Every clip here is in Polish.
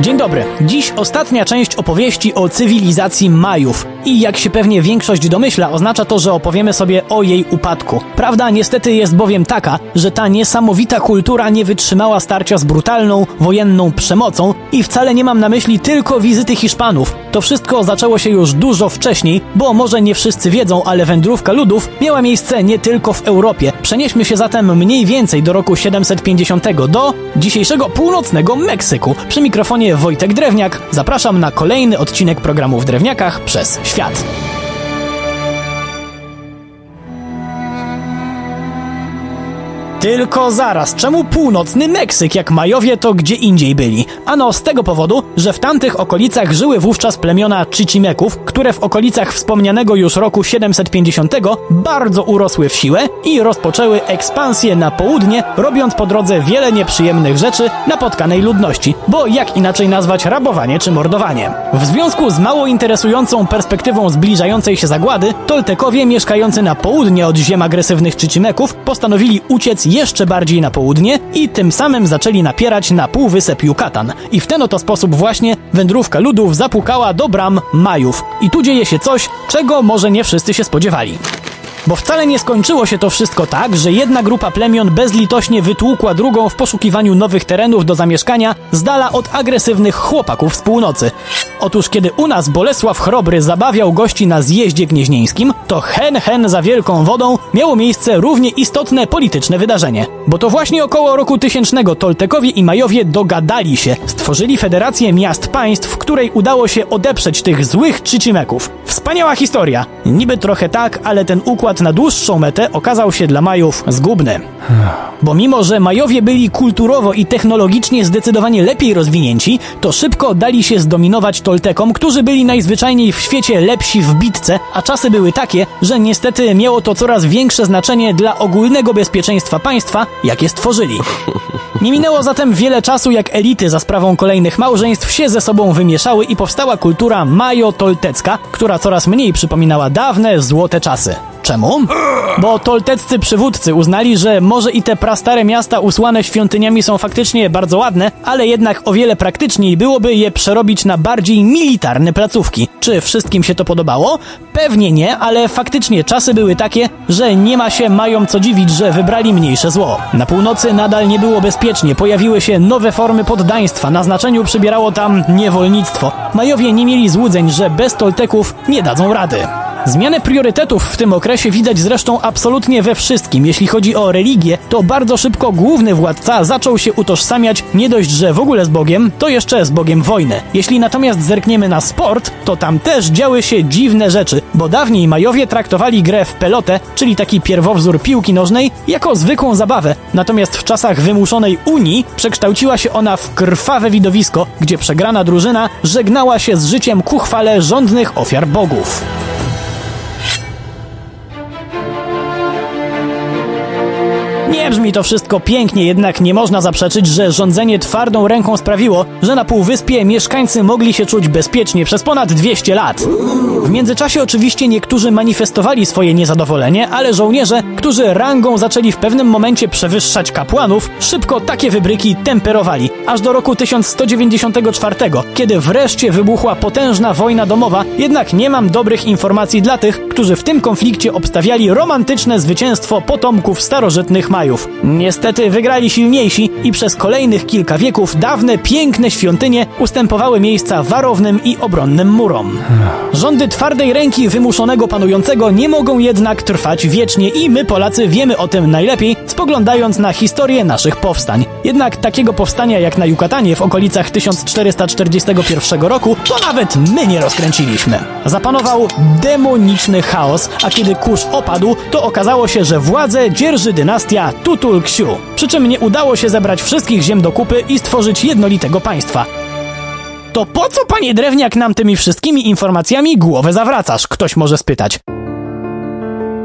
Dzień dobry. Dziś ostatnia część opowieści o cywilizacji Majów. I jak się pewnie większość domyśla, oznacza to, że opowiemy sobie o jej upadku. Prawda niestety jest bowiem taka, że ta niesamowita kultura nie wytrzymała starcia z brutalną, wojenną przemocą i wcale nie mam na myśli tylko wizyty Hiszpanów. To wszystko zaczęło się już dużo wcześniej, bo może nie wszyscy wiedzą, ale wędrówka ludów miała miejsce nie tylko w Europie. Przenieśmy się zatem mniej więcej do roku 750 do dzisiejszego północnego Meksyku. Przy mikrofonie Wojtek Drewniak zapraszam na kolejny odcinek programu w Drewniakach przez świat. Tylko zaraz, czemu północny Meksyk, jak Majowie to gdzie indziej byli? Ano z tego powodu, że w tamtych okolicach żyły wówczas plemiona Chichimeków, które w okolicach wspomnianego już roku 750 bardzo urosły w siłę i rozpoczęły ekspansję na południe, robiąc po drodze wiele nieprzyjemnych rzeczy napotkanej ludności, bo jak inaczej nazwać rabowanie czy mordowanie. W związku z mało interesującą perspektywą zbliżającej się zagłady, Toltekowie mieszkający na południe od ziem agresywnych Chichimeków postanowili uciec jeszcze bardziej na południe i tym samym zaczęli napierać na półwysep Yucatan. I w ten oto sposób właśnie wędrówka ludów zapukała do bram Majów. I tu dzieje się coś, czego może nie wszyscy się spodziewali. Bo wcale nie skończyło się to wszystko tak, że jedna grupa plemion bezlitośnie wytłukła drugą w poszukiwaniu nowych terenów do zamieszkania z dala od agresywnych chłopaków z północy. Otóż kiedy u nas Bolesław Chrobry zabawiał gości na zjeździe gnieźnieńskim, to hen hen za wielką wodą miało miejsce równie istotne polityczne wydarzenie. Bo to właśnie około roku tysięcznego Toltekowie i Majowie dogadali się, stworzyli federację miast państw, w której udało się odeprzeć tych złych Chichimeków. Wspaniała historia. Niby trochę tak, ale ten układ na dłuższą metę okazał się dla Majów zgubny. Bo mimo, że Majowie byli kulturowo i technologicznie zdecydowanie lepiej rozwinięci, to szybko dali się zdominować Toltekom, którzy byli najzwyczajniej w świecie lepsi w bitce, a czasy były takie, że niestety miało to coraz większe znaczenie dla ogólnego bezpieczeństwa państwa, jakie stworzyli. Nie minęło zatem wiele czasu, jak elity za sprawą kolejnych małżeństw się ze sobą wymieszały i powstała kultura majo-toltecka, która coraz mniej przypominała dawne, złote czasy. Czemu? Bo tolteccy przywódcy uznali, że może i te prastare miasta usłane świątyniami są faktycznie bardzo ładne, ale jednak o wiele praktyczniej byłoby je przerobić na bardziej militarne placówki. Czy wszystkim się to podobało? Pewnie nie, ale faktycznie czasy były takie, że nie ma się mają co dziwić, że wybrali mniejsze zło. Na północy nadal nie było bezpiecznie, pojawiły się nowe formy poddaństwa, na znaczeniu przybierało tam niewolnictwo. Majowie nie mieli złudzeń, że bez Tolteków nie dadzą rady. Zmianę priorytetów w tym okresie widać zresztą absolutnie we wszystkim. Jeśli chodzi o religię, to bardzo szybko główny władca zaczął się utożsamiać nie dość, że w ogóle z Bogiem, to jeszcze z Bogiem wojny. Jeśli natomiast zerkniemy na sport, to tam też działy się dziwne rzeczy, bo dawniej Majowie traktowali grę w pelotę, czyli taki pierwowzór piłki nożnej, jako zwykłą zabawę. Natomiast w czasach wymuszonej Unii przekształciła się ona w krwawe widowisko, gdzie przegrana drużyna żegnała się z życiem ku chwale rządnych ofiar bogów. Nie brzmi to wszystko pięknie, jednak nie można zaprzeczyć, że rządzenie twardą ręką sprawiło, że na półwyspie mieszkańcy mogli się czuć bezpiecznie przez ponad 200 lat. W międzyczasie oczywiście niektórzy manifestowali swoje niezadowolenie, ale żołnierze, którzy rangą zaczęli w pewnym momencie przewyższać kapłanów, szybko takie wybryki temperowali, aż do roku 1194, kiedy wreszcie wybuchła potężna wojna domowa, jednak nie mam dobrych informacji dla tych, którzy w tym konflikcie obstawiali romantyczne zwycięstwo potomków starożytnych Majów. Niestety wygrali silniejsi i przez kolejnych kilka wieków dawne, piękne świątynie ustępowały miejsca warownym i obronnym murom. Rządy twardej ręki wymuszonego panującego nie mogą jednak trwać wiecznie i my Polacy wiemy o tym najlepiej, spoglądając na historię naszych powstań. Jednak takiego powstania jak na Yucatanie w okolicach 1441 roku to nawet my nie rozkręciliśmy. Zapanował demoniczny chaos, a kiedy kurz opadł, to okazało się, że władzę dzierży dynastia Tutul-Ksiu. Przy czym nie udało się zebrać wszystkich ziem do kupy i stworzyć jednolitego państwa. To po co, panie Drewniak, nam tymi wszystkimi informacjami głowę zawracasz? Ktoś może spytać.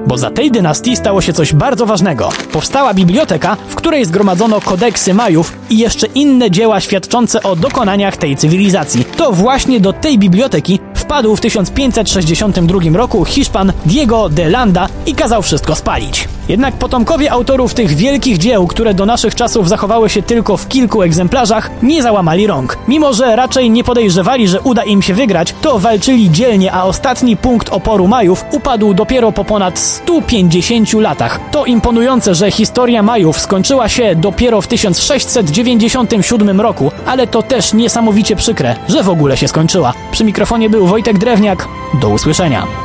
Bo za tej dynastii stało się coś bardzo ważnego. Powstała biblioteka, w której zgromadzono kodeksy Majów i jeszcze inne dzieła świadczące o dokonaniach tej cywilizacji. To właśnie do tej biblioteki wpadł w 1562 roku Hiszpan Diego de Landa i kazał wszystko spalić. Jednak potomkowie autorów tych wielkich dzieł, które do naszych czasów zachowały się tylko w kilku egzemplarzach, nie załamali rąk. Mimo, że raczej nie podejrzewali, że uda im się wygrać, to walczyli dzielnie, a ostatni punkt oporu Majów upadł dopiero po ponad 150 latach. To imponujące, że historia Majów skończyła się dopiero w 1697 roku, ale to też niesamowicie przykre, że w ogóle się skończyła. Przy mikrofonie był Wojtek Drewniak. Do usłyszenia.